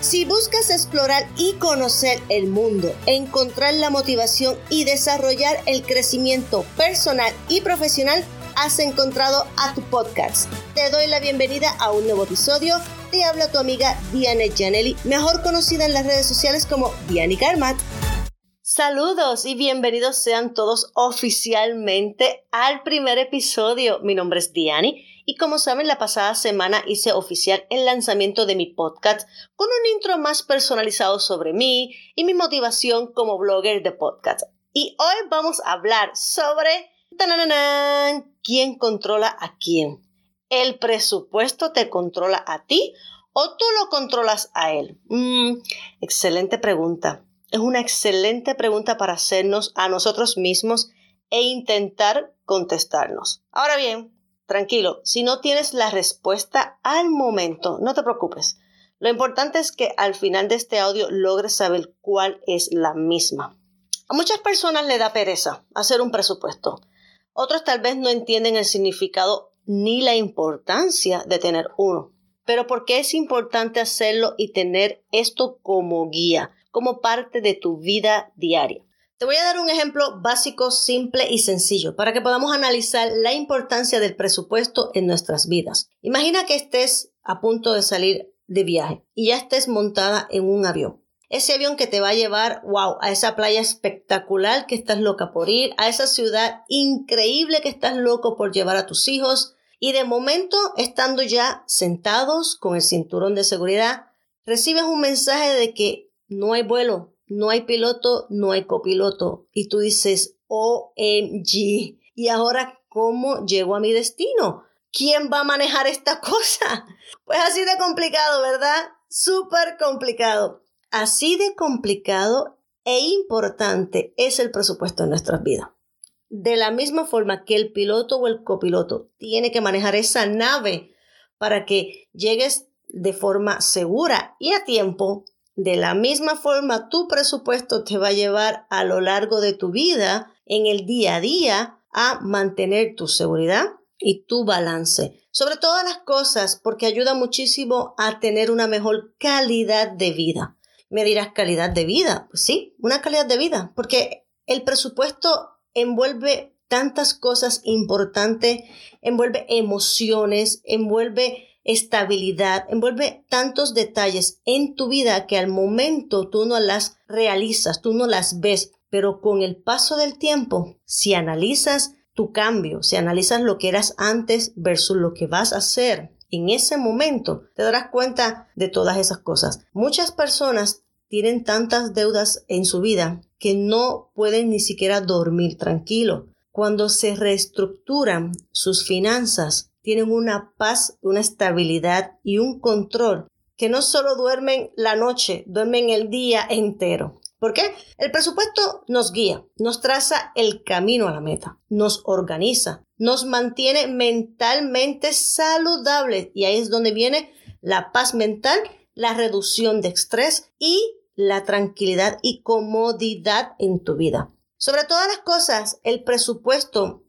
Si buscas explorar y conocer el mundo, encontrar la motivación y desarrollar el crecimiento personal y profesional, has encontrado a tu podcast. Te doy la bienvenida a un nuevo episodio. Te habla tu amiga Diane Janelli, mejor conocida en las redes sociales como Diane Garmat. Saludos y bienvenidos sean todos oficialmente al primer episodio. Mi nombre es Diane y como saben, la pasada semana hice oficial el lanzamiento de mi podcast con un intro más personalizado sobre mí y mi motivación como blogger de podcast. Y hoy vamos a hablar sobre quién controla a quién. ¿El presupuesto te controla a ti o tú lo controlas a él? Mm, excelente pregunta. Es una excelente pregunta para hacernos a nosotros mismos e intentar contestarnos. Ahora bien, tranquilo, si no tienes la respuesta al momento, no te preocupes. Lo importante es que al final de este audio logres saber cuál es la misma. A muchas personas le da pereza hacer un presupuesto. Otros tal vez no entienden el significado ni la importancia de tener uno. Pero ¿por qué es importante hacerlo y tener esto como guía? como parte de tu vida diaria. Te voy a dar un ejemplo básico, simple y sencillo para que podamos analizar la importancia del presupuesto en nuestras vidas. Imagina que estés a punto de salir de viaje y ya estés montada en un avión. Ese avión que te va a llevar, wow, a esa playa espectacular que estás loca por ir, a esa ciudad increíble que estás loco por llevar a tus hijos. Y de momento, estando ya sentados con el cinturón de seguridad, recibes un mensaje de que no hay vuelo, no hay piloto, no hay copiloto. Y tú dices, OMG, ¿y ahora cómo llego a mi destino? ¿Quién va a manejar esta cosa? Pues así de complicado, ¿verdad? Súper complicado. Así de complicado e importante es el presupuesto en nuestras vidas. De la misma forma que el piloto o el copiloto tiene que manejar esa nave para que llegues de forma segura y a tiempo, de la misma forma, tu presupuesto te va a llevar a lo largo de tu vida, en el día a día, a mantener tu seguridad y tu balance. Sobre todas las cosas, porque ayuda muchísimo a tener una mejor calidad de vida. Me dirás calidad de vida. Pues sí, una calidad de vida, porque el presupuesto envuelve tantas cosas importantes, envuelve emociones, envuelve estabilidad, envuelve tantos detalles en tu vida que al momento tú no las realizas, tú no las ves, pero con el paso del tiempo, si analizas tu cambio, si analizas lo que eras antes versus lo que vas a hacer en ese momento, te darás cuenta de todas esas cosas. Muchas personas tienen tantas deudas en su vida que no pueden ni siquiera dormir tranquilo. Cuando se reestructuran sus finanzas, tienen una paz, una estabilidad y un control que no solo duermen la noche, duermen el día entero. ¿Por qué? El presupuesto nos guía, nos traza el camino a la meta, nos organiza, nos mantiene mentalmente saludables y ahí es donde viene la paz mental, la reducción de estrés y la tranquilidad y comodidad en tu vida. Sobre todas las cosas, el presupuesto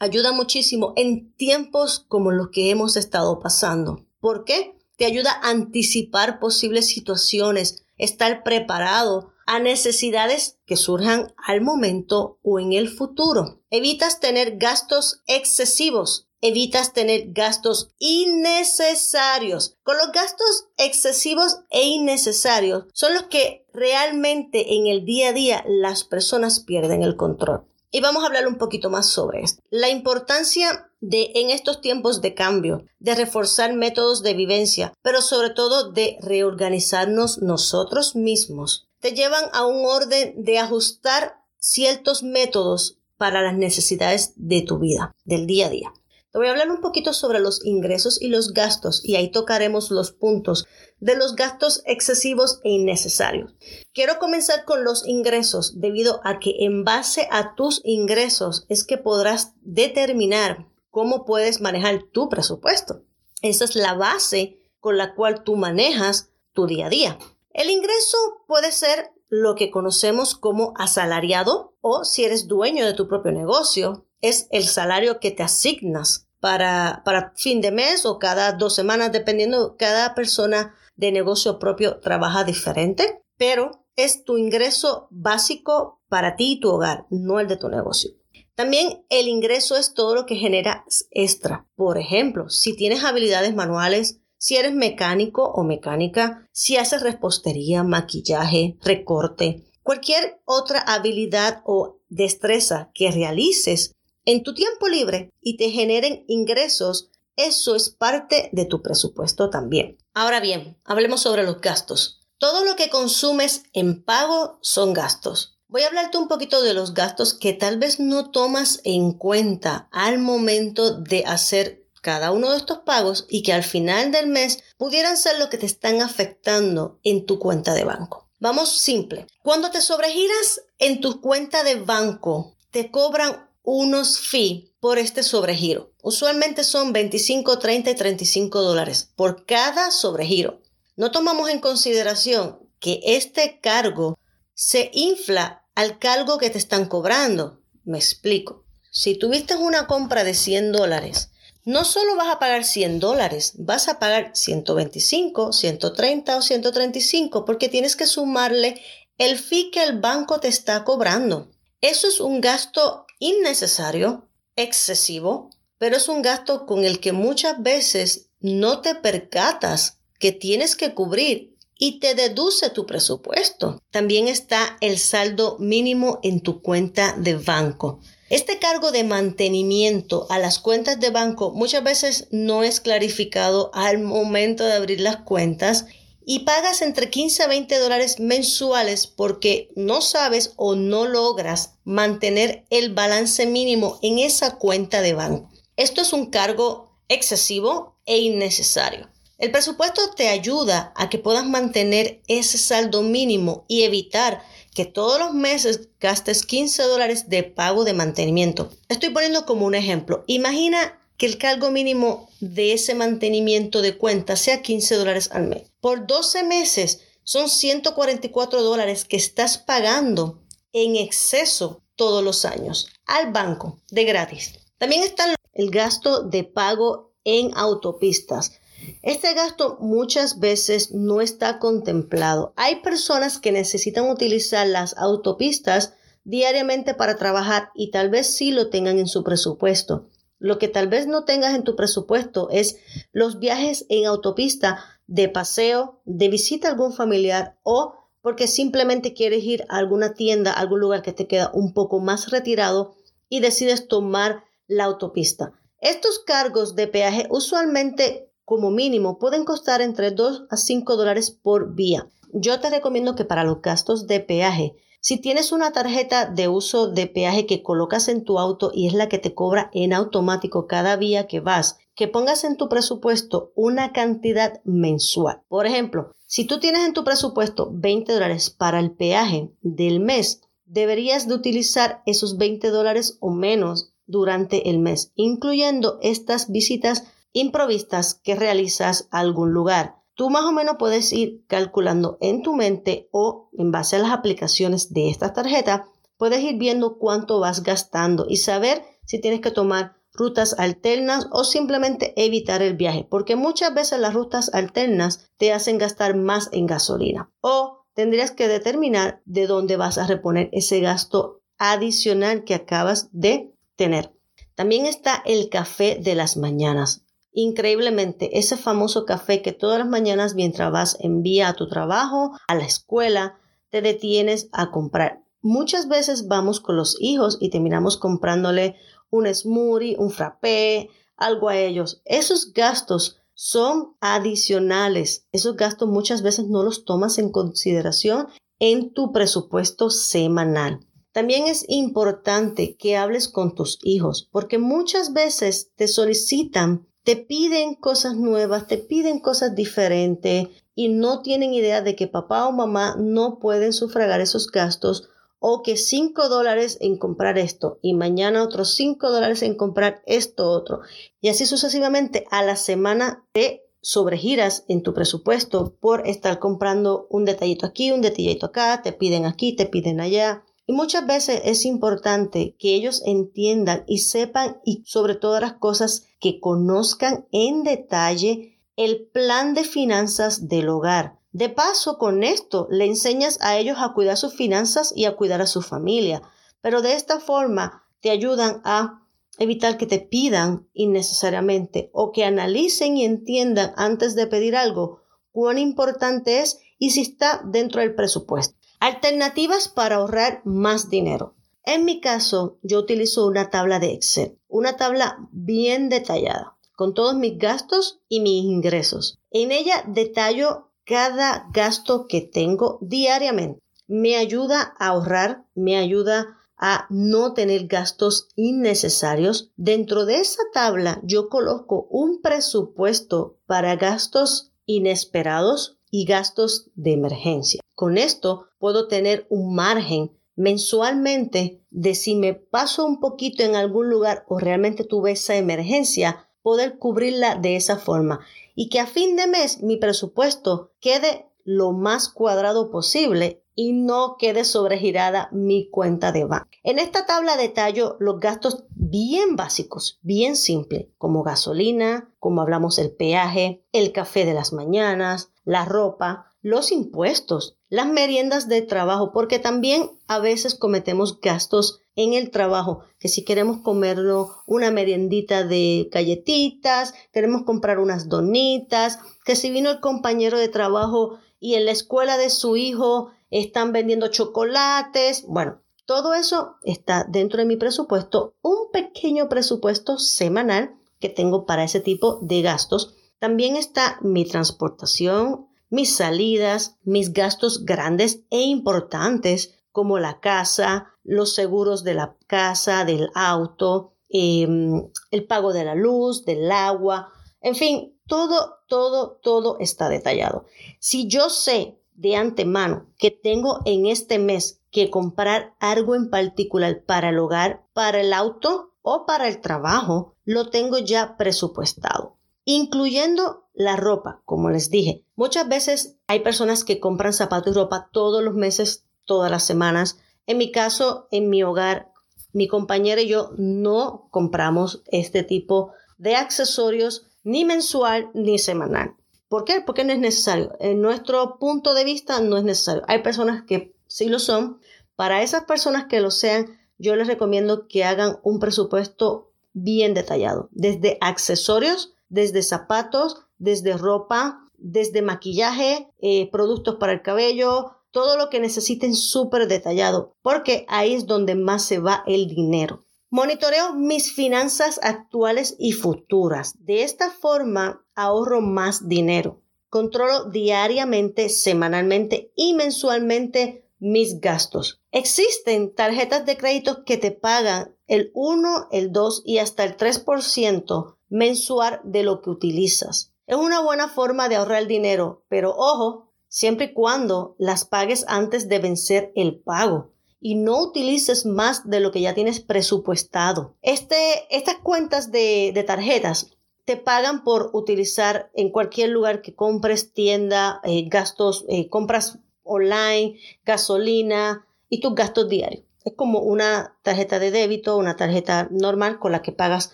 ayuda muchísimo en tiempos como los que hemos estado pasando. ¿Por qué? Te ayuda a anticipar posibles situaciones, estar preparado a necesidades que surjan al momento o en el futuro. Evitas tener gastos excesivos, evitas tener gastos innecesarios. Con los gastos excesivos e innecesarios son los que realmente en el día a día las personas pierden el control. Y vamos a hablar un poquito más sobre esto. La importancia de en estos tiempos de cambio, de reforzar métodos de vivencia, pero sobre todo de reorganizarnos nosotros mismos, te llevan a un orden de ajustar ciertos métodos para las necesidades de tu vida, del día a día. Te voy a hablar un poquito sobre los ingresos y los gastos y ahí tocaremos los puntos de los gastos excesivos e innecesarios. Quiero comenzar con los ingresos debido a que en base a tus ingresos es que podrás determinar cómo puedes manejar tu presupuesto. Esa es la base con la cual tú manejas tu día a día. El ingreso puede ser lo que conocemos como asalariado o si eres dueño de tu propio negocio, es el salario que te asignas para, para fin de mes o cada dos semanas, dependiendo, cada persona de negocio propio trabaja diferente, pero es tu ingreso básico para ti y tu hogar, no el de tu negocio. También el ingreso es todo lo que generas extra. Por ejemplo, si tienes habilidades manuales, si eres mecánico o mecánica, si haces repostería, maquillaje, recorte, cualquier otra habilidad o destreza que realices en tu tiempo libre y te generen ingresos, eso es parte de tu presupuesto también. Ahora bien, hablemos sobre los gastos. Todo lo que consumes en pago son gastos. Voy a hablarte un poquito de los gastos que tal vez no tomas en cuenta al momento de hacer cada uno de estos pagos y que al final del mes pudieran ser lo que te están afectando en tu cuenta de banco. Vamos simple. Cuando te sobregiras en tu cuenta de banco, te cobran unos fees por este sobregiro. Usualmente son 25, 30 y 35 dólares por cada sobregiro. No tomamos en consideración que este cargo se infla al cargo que te están cobrando. Me explico. Si tuviste una compra de 100 dólares, no solo vas a pagar 100 dólares, vas a pagar 125, 130 o 135 porque tienes que sumarle el fee que el banco te está cobrando. Eso es un gasto innecesario, excesivo, pero es un gasto con el que muchas veces no te percatas que tienes que cubrir y te deduce tu presupuesto. También está el saldo mínimo en tu cuenta de banco. Este cargo de mantenimiento a las cuentas de banco muchas veces no es clarificado al momento de abrir las cuentas y pagas entre 15 a 20 dólares mensuales porque no sabes o no logras mantener el balance mínimo en esa cuenta de banco. Esto es un cargo excesivo e innecesario. El presupuesto te ayuda a que puedas mantener ese saldo mínimo y evitar que todos los meses gastes 15 dólares de pago de mantenimiento. Estoy poniendo como un ejemplo. Imagina que el cargo mínimo de ese mantenimiento de cuenta sea 15 dólares al mes. Por 12 meses son 144 dólares que estás pagando en exceso todos los años al banco de gratis. También está el gasto de pago en autopistas. Este gasto muchas veces no está contemplado. Hay personas que necesitan utilizar las autopistas diariamente para trabajar y tal vez sí lo tengan en su presupuesto. Lo que tal vez no tengas en tu presupuesto es los viajes en autopista de paseo, de visita a algún familiar o porque simplemente quieres ir a alguna tienda, a algún lugar que te queda un poco más retirado y decides tomar la autopista. Estos cargos de peaje usualmente como mínimo pueden costar entre 2 a 5 dólares por vía. Yo te recomiendo que para los gastos de peaje, si tienes una tarjeta de uso de peaje que colocas en tu auto y es la que te cobra en automático cada vía que vas, que pongas en tu presupuesto una cantidad mensual. Por ejemplo, si tú tienes en tu presupuesto 20 dólares para el peaje del mes, deberías de utilizar esos 20 dólares o menos durante el mes, incluyendo estas visitas improvistas que realizas a algún lugar. Tú más o menos puedes ir calculando en tu mente o en base a las aplicaciones de esta tarjeta, puedes ir viendo cuánto vas gastando y saber si tienes que tomar rutas alternas o simplemente evitar el viaje, porque muchas veces las rutas alternas te hacen gastar más en gasolina o tendrías que determinar de dónde vas a reponer ese gasto adicional que acabas de tener. También está el café de las mañanas. Increíblemente, ese famoso café que todas las mañanas mientras vas en vía a tu trabajo, a la escuela, te detienes a comprar. Muchas veces vamos con los hijos y terminamos comprándole un smoothie, un frappé, algo a ellos. Esos gastos son adicionales. Esos gastos muchas veces no los tomas en consideración en tu presupuesto semanal. También es importante que hables con tus hijos porque muchas veces te solicitan te piden cosas nuevas, te piden cosas diferentes y no tienen idea de que papá o mamá no pueden sufragar esos gastos o que 5 dólares en comprar esto y mañana otros 5 dólares en comprar esto otro. Y así sucesivamente a la semana te sobregiras en tu presupuesto por estar comprando un detallito aquí, un detallito acá, te piden aquí, te piden allá. Y muchas veces es importante que ellos entiendan y sepan y sobre todas las cosas que conozcan en detalle el plan de finanzas del hogar. De paso, con esto le enseñas a ellos a cuidar sus finanzas y a cuidar a su familia, pero de esta forma te ayudan a evitar que te pidan innecesariamente o que analicen y entiendan antes de pedir algo cuán importante es y si está dentro del presupuesto. Alternativas para ahorrar más dinero. En mi caso, yo utilizo una tabla de Excel, una tabla bien detallada, con todos mis gastos y mis ingresos. En ella detallo cada gasto que tengo diariamente. Me ayuda a ahorrar, me ayuda a no tener gastos innecesarios. Dentro de esa tabla yo coloco un presupuesto para gastos inesperados y gastos de emergencia. Con esto puedo tener un margen mensualmente de si me paso un poquito en algún lugar o realmente tuve esa emergencia, poder cubrirla de esa forma y que a fin de mes mi presupuesto quede lo más cuadrado posible y no quede sobregirada mi cuenta de banco. En esta tabla detallo los gastos bien básicos, bien simples, como gasolina, como hablamos el peaje, el café de las mañanas, la ropa, los impuestos, las meriendas de trabajo, porque también a veces cometemos gastos en el trabajo, que si queremos comernos una meriendita de galletitas, queremos comprar unas donitas, que si vino el compañero de trabajo y en la escuela de su hijo están vendiendo chocolates, bueno, todo eso está dentro de mi presupuesto, un pequeño presupuesto semanal que tengo para ese tipo de gastos. También está mi transportación, mis salidas, mis gastos grandes e importantes como la casa, los seguros de la casa, del auto, em, el pago de la luz, del agua, en fin, todo, todo, todo está detallado. Si yo sé de antemano que tengo en este mes que comprar algo en particular para el hogar, para el auto o para el trabajo, lo tengo ya presupuestado, incluyendo la ropa, como les dije. Muchas veces hay personas que compran zapatos y ropa todos los meses, todas las semanas. En mi caso, en mi hogar, mi compañera y yo no compramos este tipo de accesorios ni mensual ni semanal. ¿Por qué? Porque no es necesario. En nuestro punto de vista no es necesario. Hay personas que sí lo son. Para esas personas que lo sean, yo les recomiendo que hagan un presupuesto bien detallado. Desde accesorios, desde zapatos, desde ropa, desde maquillaje, eh, productos para el cabello, todo lo que necesiten súper detallado, porque ahí es donde más se va el dinero. Monitoreo mis finanzas actuales y futuras. De esta forma ahorro más dinero. Controlo diariamente, semanalmente y mensualmente mis gastos. Existen tarjetas de crédito que te pagan el 1, el 2 y hasta el 3% mensual de lo que utilizas. Es una buena forma de ahorrar dinero, pero ojo, siempre y cuando las pagues antes de vencer el pago y no utilices más de lo que ya tienes presupuestado. Este, estas cuentas de, tarjetas te pagan por utilizar en cualquier lugar que compres, tienda, eh, gastos, eh, compras online, gasolina y tus gastos diarios. Es como una tarjeta de débito, una tarjeta normal con la que pagas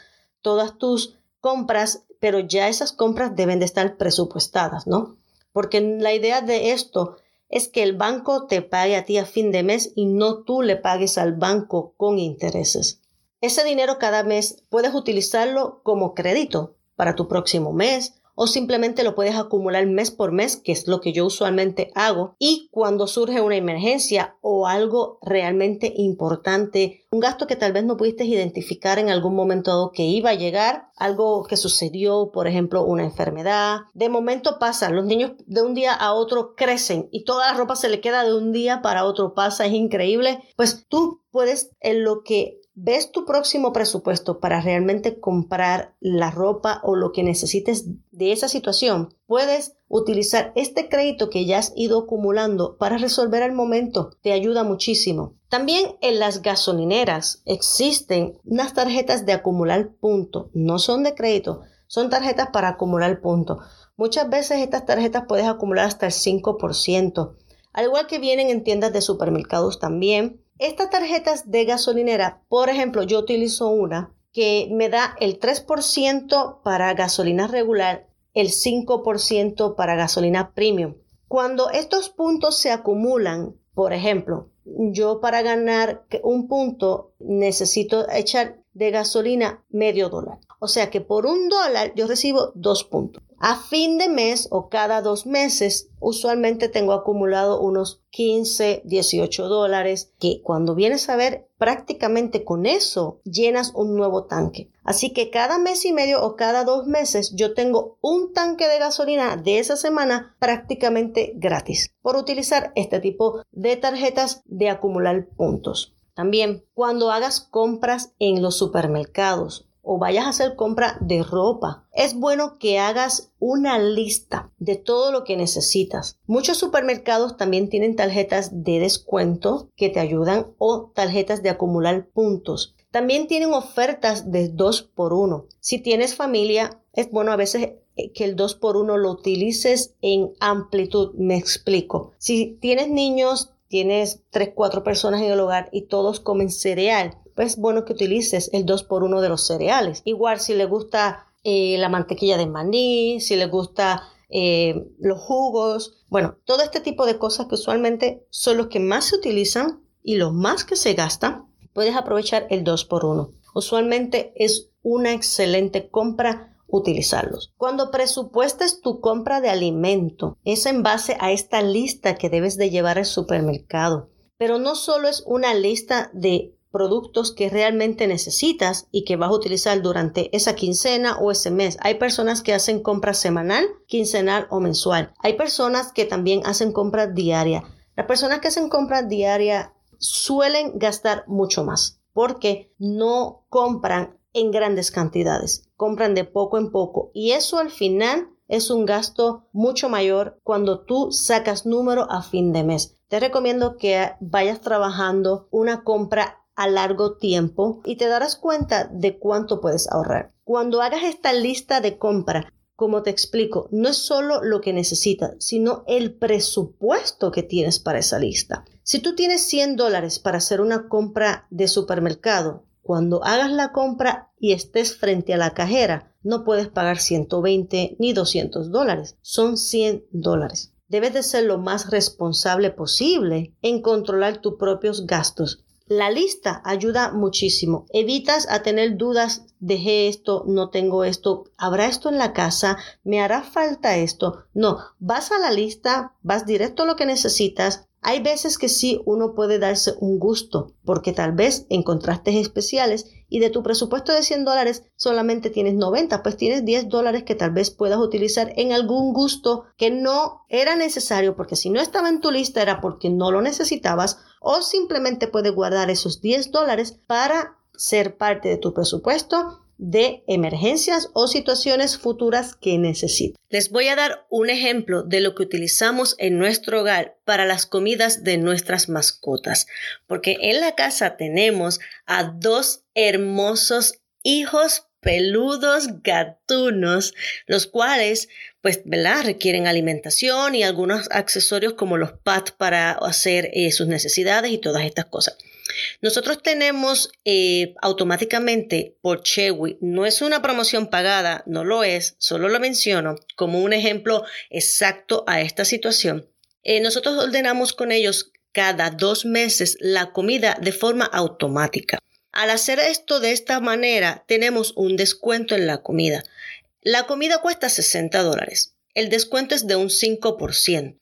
todas tus compras, pero ya esas compras deben de estar presupuestadas, ¿no? Porque la idea de esto es que el banco te pague a ti a fin de mes y no tú le pagues al banco con intereses. Ese dinero cada mes puedes utilizarlo como crédito para tu próximo mes o simplemente lo puedes acumular mes por mes, que es lo que yo usualmente hago. Y cuando surge una emergencia o algo realmente importante, un gasto que tal vez no pudiste identificar en algún momento dado que iba a llegar, algo que sucedió, por ejemplo, una enfermedad, de momento pasa, los niños de un día a otro crecen y toda la ropa se le queda de un día para otro, pasa, es increíble, pues tú puedes en lo que ves tu próximo presupuesto para realmente comprar la ropa o lo que necesites de esa situación, puedes utilizar este crédito que ya has ido acumulando para resolver al momento. Te ayuda muchísimo. También en las gasolineras existen unas tarjetas de acumular puntos. No son de crédito, son tarjetas para acumular puntos. Muchas veces estas tarjetas puedes acumular hasta el 5%. Al igual que vienen en tiendas de supermercados también estas tarjetas de gasolinera, por ejemplo, yo utilizo una que me da el 3% para gasolina regular, el 5% para gasolina premium. Cuando estos puntos se acumulan, por ejemplo, yo para ganar un punto necesito echar de gasolina medio dólar. O sea que por un dólar yo recibo dos puntos. A fin de mes o cada dos meses, usualmente tengo acumulado unos 15, 18 dólares, que cuando vienes a ver, prácticamente con eso llenas un nuevo tanque. Así que cada mes y medio o cada dos meses yo tengo un tanque de gasolina de esa semana prácticamente gratis por utilizar este tipo de tarjetas de acumular puntos. También cuando hagas compras en los supermercados o vayas a hacer compra de ropa, es bueno que hagas una lista de todo lo que necesitas. Muchos supermercados también tienen tarjetas de descuento que te ayudan o tarjetas de acumular puntos. También tienen ofertas de 2 por 1. Si tienes familia, es bueno a veces eh, que el 2 por 1 lo utilices en amplitud. Me explico. Si tienes niños, tienes 3, 4 personas en el hogar y todos comen cereal, es bueno que utilices el 2 por 1 de los cereales. Igual si le gusta eh, la mantequilla de maní, si le gusta eh, los jugos, bueno, todo este tipo de cosas que usualmente son los que más se utilizan y los más que se gastan, puedes aprovechar el 2 por 1 Usualmente es una excelente compra utilizarlos. Cuando presupuestes tu compra de alimento, es en base a esta lista que debes de llevar al supermercado. Pero no solo es una lista de productos que realmente necesitas y que vas a utilizar durante esa quincena o ese mes. Hay personas que hacen compras semanal, quincenal o mensual. Hay personas que también hacen compras diaria. Las personas que hacen compras diaria suelen gastar mucho más porque no compran en grandes cantidades, compran de poco en poco y eso al final es un gasto mucho mayor cuando tú sacas número a fin de mes. Te recomiendo que vayas trabajando una compra a largo tiempo y te darás cuenta de cuánto puedes ahorrar. Cuando hagas esta lista de compra, como te explico, no es solo lo que necesitas, sino el presupuesto que tienes para esa lista. Si tú tienes 100 dólares para hacer una compra de supermercado, cuando hagas la compra y estés frente a la cajera, no puedes pagar 120 ni 200 dólares, son 100 dólares. Debes de ser lo más responsable posible en controlar tus propios gastos la lista ayuda muchísimo. Evitas a tener dudas, dejé esto, no tengo esto, habrá esto en la casa, me hará falta esto. No, vas a la lista, vas directo a lo que necesitas, hay veces que sí uno puede darse un gusto porque tal vez encontraste especiales y de tu presupuesto de 100 dólares solamente tienes 90, pues tienes 10 dólares que tal vez puedas utilizar en algún gusto que no era necesario porque si no estaba en tu lista era porque no lo necesitabas o simplemente puedes guardar esos 10 dólares para ser parte de tu presupuesto de emergencias o situaciones futuras que necesiten. Les voy a dar un ejemplo de lo que utilizamos en nuestro hogar para las comidas de nuestras mascotas, porque en la casa tenemos a dos hermosos hijos peludos gatunos, los cuales, pues, ¿verdad? Requieren alimentación y algunos accesorios como los pads para hacer eh, sus necesidades y todas estas cosas. Nosotros tenemos eh, automáticamente por Chewy, no es una promoción pagada, no lo es, solo lo menciono como un ejemplo exacto a esta situación. Eh, nosotros ordenamos con ellos cada dos meses la comida de forma automática. Al hacer esto de esta manera, tenemos un descuento en la comida. La comida cuesta 60 dólares. El descuento es de un 5%.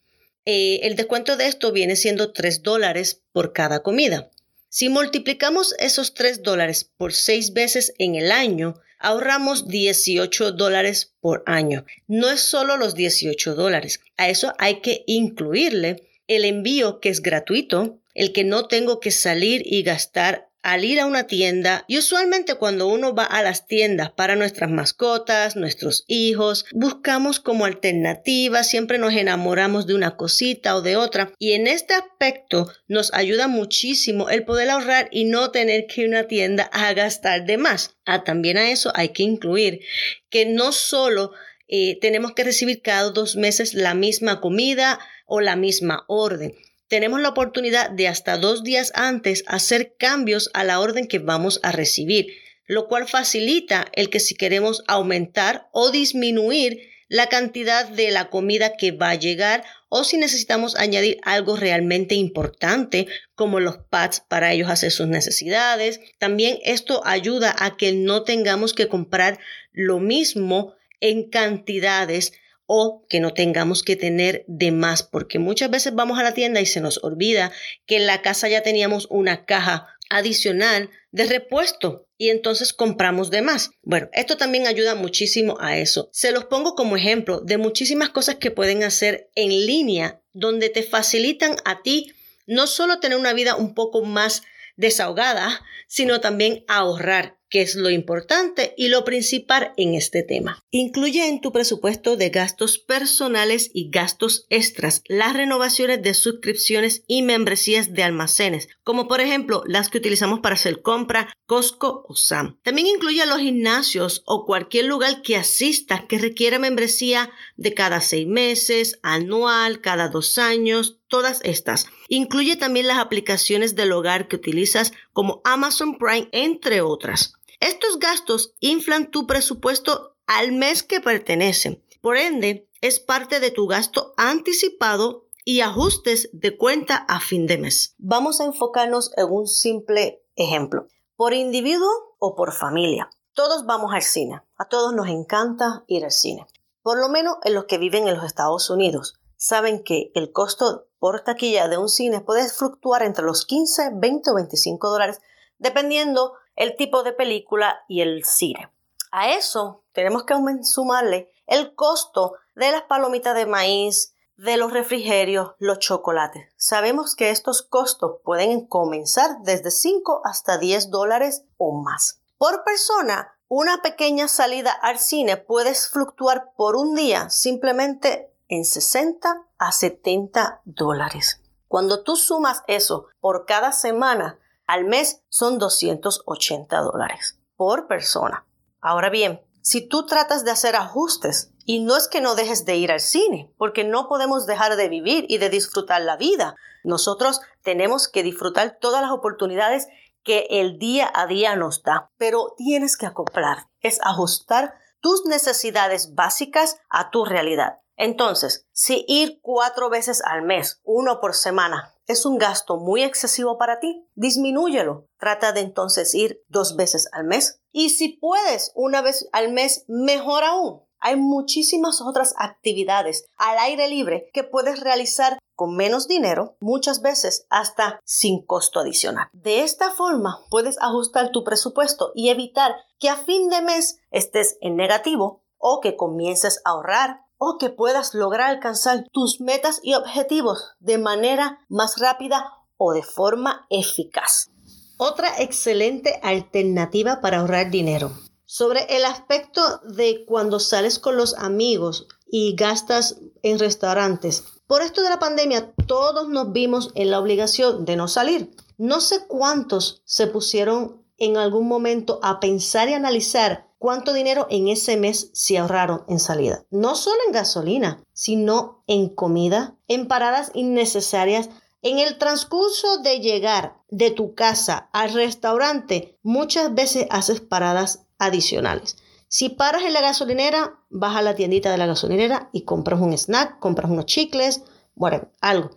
Eh, el descuento de esto viene siendo 3 dólares por cada comida. Si multiplicamos esos 3 dólares por 6 veces en el año, ahorramos 18 dólares por año. No es solo los 18 dólares. A eso hay que incluirle el envío que es gratuito, el que no tengo que salir y gastar al ir a una tienda y usualmente cuando uno va a las tiendas para nuestras mascotas, nuestros hijos, buscamos como alternativa, siempre nos enamoramos de una cosita o de otra y en este aspecto nos ayuda muchísimo el poder ahorrar y no tener que ir a una tienda a gastar de más. Ah, también a eso hay que incluir que no solo eh, tenemos que recibir cada dos meses la misma comida o la misma orden tenemos la oportunidad de hasta dos días antes hacer cambios a la orden que vamos a recibir. lo cual facilita el que si queremos aumentar o disminuir la cantidad de la comida que va a llegar o si necesitamos añadir algo realmente importante como los pads para ellos hacer sus necesidades. También esto ayuda a que no tengamos que comprar lo mismo en cantidades o que no tengamos que tener de más, porque muchas veces vamos a la tienda y se nos olvida que en la casa ya teníamos una caja adicional de repuesto y entonces compramos de más. Bueno, esto también ayuda muchísimo a eso. Se los pongo como ejemplo de muchísimas cosas que pueden hacer en línea donde te facilitan a ti no solo tener una vida un poco más desahogada, sino también ahorrar que es lo importante y lo principal en este tema. Incluye en tu presupuesto de gastos personales y gastos extras las renovaciones de suscripciones y membresías de almacenes, como por ejemplo las que utilizamos para hacer compra, Costco o Sam. También incluye los gimnasios o cualquier lugar que asista que requiera membresía de cada seis meses, anual, cada dos años, todas estas. Incluye también las aplicaciones del hogar que utilizas como Amazon Prime, entre otras. Estos gastos inflan tu presupuesto al mes que pertenecen. Por ende, es parte de tu gasto anticipado y ajustes de cuenta a fin de mes. Vamos a enfocarnos en un simple ejemplo. Por individuo o por familia. Todos vamos al cine. A todos nos encanta ir al cine. Por lo menos en los que viven en los Estados Unidos. Saben que el costo por taquilla de un cine puede fluctuar entre los 15, 20 o 25 dólares dependiendo el tipo de película y el cine. A eso tenemos que sumarle el costo de las palomitas de maíz, de los refrigerios, los chocolates. Sabemos que estos costos pueden comenzar desde 5 hasta 10 dólares o más. Por persona, una pequeña salida al cine puede fluctuar por un día simplemente en 60 a 70 dólares. Cuando tú sumas eso por cada semana, al mes son 280 dólares por persona. Ahora bien, si tú tratas de hacer ajustes, y no es que no dejes de ir al cine, porque no podemos dejar de vivir y de disfrutar la vida. Nosotros tenemos que disfrutar todas las oportunidades que el día a día nos da, pero tienes que acoplar, es ajustar tus necesidades básicas a tu realidad. Entonces, si ir cuatro veces al mes, uno por semana, es un gasto muy excesivo para ti, disminúyelo. Trata de entonces ir dos veces al mes. Y si puedes una vez al mes, mejor aún. Hay muchísimas otras actividades al aire libre que puedes realizar con menos dinero, muchas veces hasta sin costo adicional. De esta forma puedes ajustar tu presupuesto y evitar que a fin de mes estés en negativo o que comiences a ahorrar o que puedas lograr alcanzar tus metas y objetivos de manera más rápida o de forma eficaz. Otra excelente alternativa para ahorrar dinero. Sobre el aspecto de cuando sales con los amigos y gastas en restaurantes. Por esto de la pandemia, todos nos vimos en la obligación de no salir. No sé cuántos se pusieron en algún momento a pensar y analizar cuánto dinero en ese mes se ahorraron en salida. No solo en gasolina, sino en comida, en paradas innecesarias. En el transcurso de llegar de tu casa al restaurante, muchas veces haces paradas adicionales. Si paras en la gasolinera, vas a la tiendita de la gasolinera y compras un snack, compras unos chicles, bueno, algo.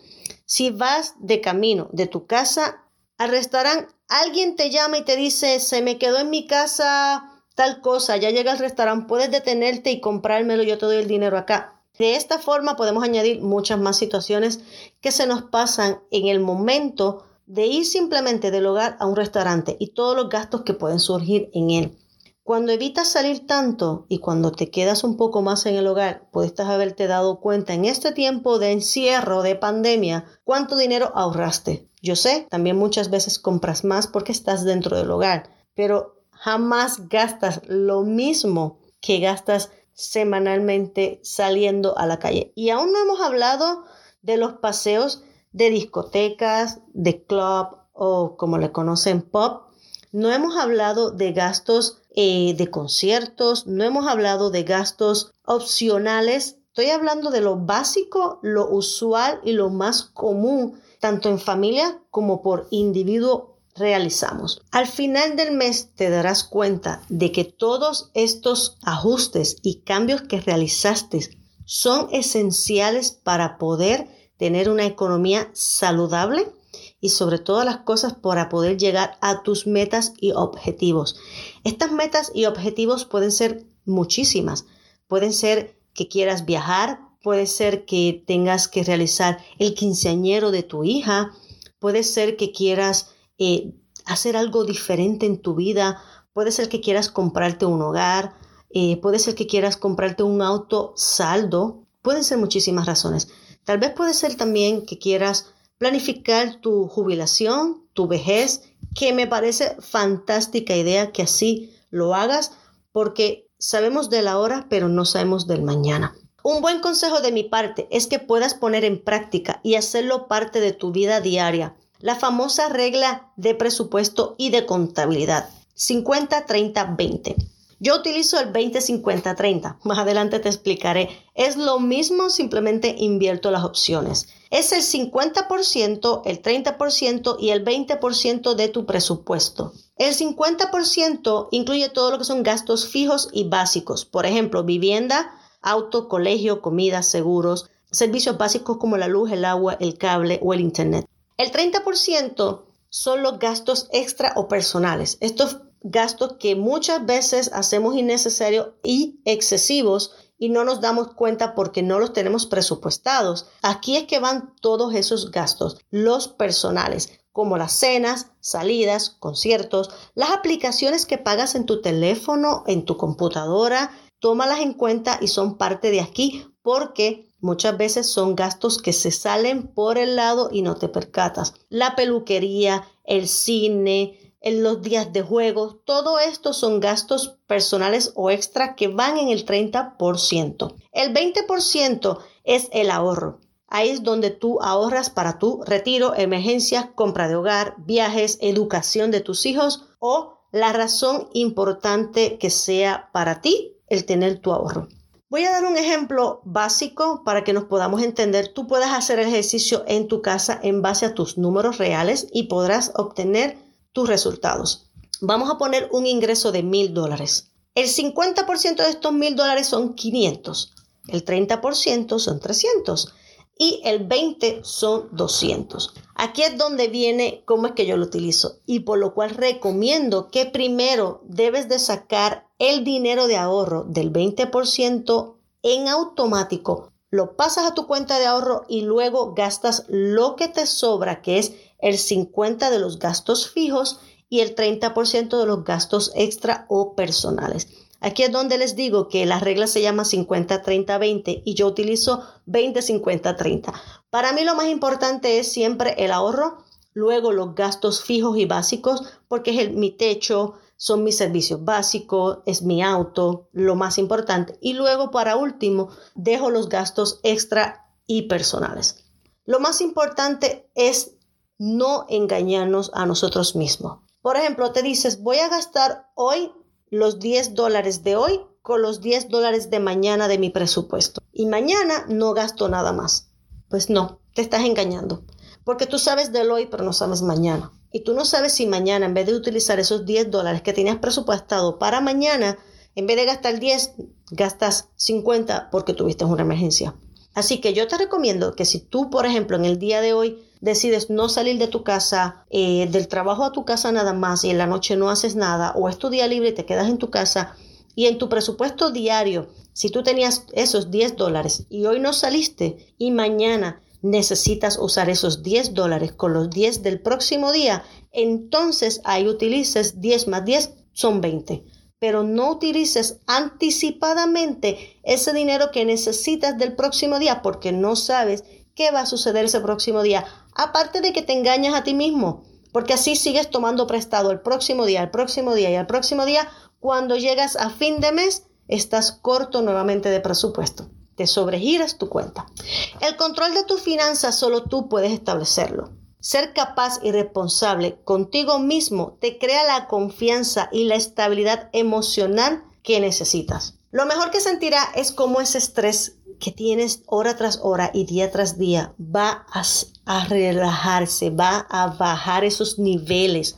Si vas de camino de tu casa al restaurante, alguien te llama y te dice, se me quedó en mi casa tal cosa, ya llega al restaurante, puedes detenerte y comprármelo, yo te doy el dinero acá. De esta forma podemos añadir muchas más situaciones que se nos pasan en el momento de ir simplemente del hogar a un restaurante y todos los gastos que pueden surgir en él. Cuando evitas salir tanto y cuando te quedas un poco más en el hogar, puedes haberte dado cuenta en este tiempo de encierro, de pandemia, cuánto dinero ahorraste. Yo sé, también muchas veces compras más porque estás dentro del hogar, pero jamás gastas lo mismo que gastas semanalmente saliendo a la calle. Y aún no hemos hablado de los paseos de discotecas, de club o como le conocen pop. No hemos hablado de gastos eh, de conciertos, no hemos hablado de gastos opcionales. Estoy hablando de lo básico, lo usual y lo más común, tanto en familia como por individuo realizamos. Al final del mes te darás cuenta de que todos estos ajustes y cambios que realizaste son esenciales para poder tener una economía saludable y sobre todas las cosas para poder llegar a tus metas y objetivos. Estas metas y objetivos pueden ser muchísimas. Pueden ser que quieras viajar, puede ser que tengas que realizar el quinceañero de tu hija, puede ser que quieras eh, hacer algo diferente en tu vida, puede ser que quieras comprarte un hogar, eh, puede ser que quieras comprarte un auto saldo, pueden ser muchísimas razones. Tal vez puede ser también que quieras planificar tu jubilación, tu vejez, que me parece fantástica idea que así lo hagas porque sabemos de la hora pero no sabemos del mañana. Un buen consejo de mi parte es que puedas poner en práctica y hacerlo parte de tu vida diaria la famosa regla de presupuesto y de contabilidad 50 30 20. Yo utilizo el 20-50-30. Más adelante te explicaré. Es lo mismo, simplemente invierto las opciones. Es el 50%, el 30% y el 20% de tu presupuesto. El 50% incluye todo lo que son gastos fijos y básicos. Por ejemplo, vivienda, auto, colegio, comida, seguros, servicios básicos como la luz, el agua, el cable o el internet. El 30% son los gastos extra o personales. Estos gastos que muchas veces hacemos innecesarios y excesivos y no nos damos cuenta porque no los tenemos presupuestados. Aquí es que van todos esos gastos, los personales, como las cenas, salidas, conciertos, las aplicaciones que pagas en tu teléfono, en tu computadora, tómalas en cuenta y son parte de aquí porque muchas veces son gastos que se salen por el lado y no te percatas. La peluquería, el cine, en los días de juego, todo esto son gastos personales o extra que van en el 30%. El 20% es el ahorro. Ahí es donde tú ahorras para tu retiro, emergencias, compra de hogar, viajes, educación de tus hijos o la razón importante que sea para ti el tener tu ahorro. Voy a dar un ejemplo básico para que nos podamos entender. Tú puedes hacer el ejercicio en tu casa en base a tus números reales y podrás obtener tus resultados. Vamos a poner un ingreso de mil dólares. El 50% de estos mil dólares son 500, el 30% son 300 y el 20 son 200. Aquí es donde viene cómo es que yo lo utilizo y por lo cual recomiendo que primero debes de sacar el dinero de ahorro del 20% en automático, lo pasas a tu cuenta de ahorro y luego gastas lo que te sobra, que es el 50% de los gastos fijos y el 30% de los gastos extra o personales. Aquí es donde les digo que la regla se llama 50-30-20 y yo utilizo 20-50-30. Para mí lo más importante es siempre el ahorro, luego los gastos fijos y básicos, porque es mi techo, son mis servicios básicos, es mi auto, lo más importante. Y luego, para último, dejo los gastos extra y personales. Lo más importante es no engañarnos a nosotros mismos. Por ejemplo, te dices, voy a gastar hoy los 10 dólares de hoy con los 10 dólares de mañana de mi presupuesto. Y mañana no gasto nada más. Pues no, te estás engañando. Porque tú sabes del hoy, pero no sabes mañana. Y tú no sabes si mañana, en vez de utilizar esos 10 dólares que tenías presupuestado para mañana, en vez de gastar 10, gastas 50 porque tuviste una emergencia. Así que yo te recomiendo que si tú, por ejemplo, en el día de hoy decides no salir de tu casa, eh, del trabajo a tu casa nada más y en la noche no haces nada, o es tu día libre y te quedas en tu casa, y en tu presupuesto diario, si tú tenías esos 10 dólares y hoy no saliste y mañana necesitas usar esos 10 dólares con los 10 del próximo día, entonces ahí utilices 10 más 10 son 20 pero no utilices anticipadamente ese dinero que necesitas del próximo día porque no sabes qué va a suceder ese próximo día. Aparte de que te engañas a ti mismo, porque así sigues tomando prestado el próximo día, el próximo día y el próximo día. Cuando llegas a fin de mes, estás corto nuevamente de presupuesto. Te sobregiras tu cuenta. El control de tus finanzas solo tú puedes establecerlo. Ser capaz y responsable contigo mismo te crea la confianza y la estabilidad emocional que necesitas. Lo mejor que sentirá es cómo ese estrés que tienes hora tras hora y día tras día va a, a relajarse, va a bajar esos niveles.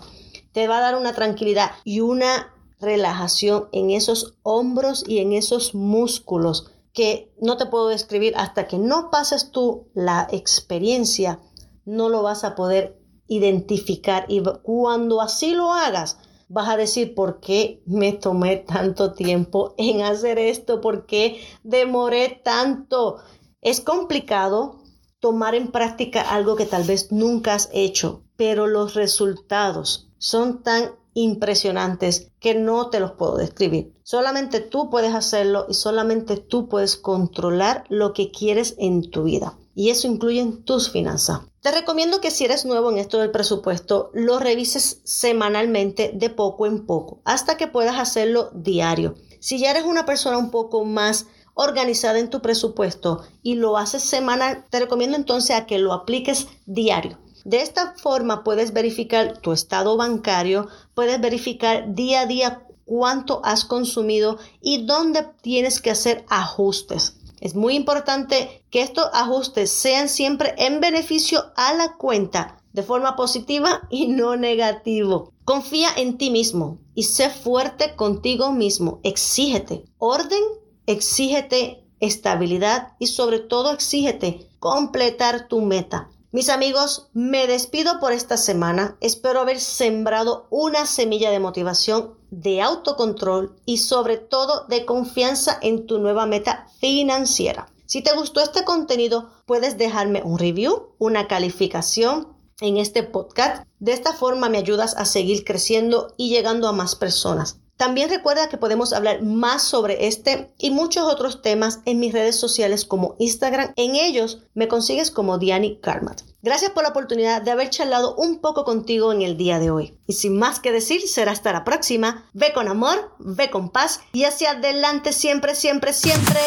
Te va a dar una tranquilidad y una relajación en esos hombros y en esos músculos que no te puedo describir hasta que no pases tú la experiencia, no lo vas a poder identificar y cuando así lo hagas, vas a decir por qué me tomé tanto tiempo en hacer esto, por qué demoré tanto. Es complicado tomar en práctica algo que tal vez nunca has hecho, pero los resultados son tan impresionantes que no te los puedo describir. Solamente tú puedes hacerlo y solamente tú puedes controlar lo que quieres en tu vida. Y eso incluye tus finanzas. Te recomiendo que si eres nuevo en esto del presupuesto, lo revises semanalmente de poco en poco, hasta que puedas hacerlo diario. Si ya eres una persona un poco más organizada en tu presupuesto y lo haces semanal, te recomiendo entonces a que lo apliques diario. De esta forma puedes verificar tu estado bancario, puedes verificar día a día cuánto has consumido y dónde tienes que hacer ajustes. Es muy importante que estos ajustes sean siempre en beneficio a la cuenta de forma positiva y no negativo. Confía en ti mismo y sé fuerte contigo mismo. Exígete orden, exígete estabilidad y sobre todo exígete completar tu meta. Mis amigos, me despido por esta semana. Espero haber sembrado una semilla de motivación, de autocontrol y sobre todo de confianza en tu nueva meta financiera. Si te gustó este contenido, puedes dejarme un review, una calificación en este podcast. De esta forma me ayudas a seguir creciendo y llegando a más personas. También recuerda que podemos hablar más sobre este y muchos otros temas en mis redes sociales como Instagram. En ellos me consigues como Diani Karmat. Gracias por la oportunidad de haber charlado un poco contigo en el día de hoy. Y sin más que decir, será hasta la próxima. Ve con amor, ve con paz y hacia adelante siempre, siempre, siempre.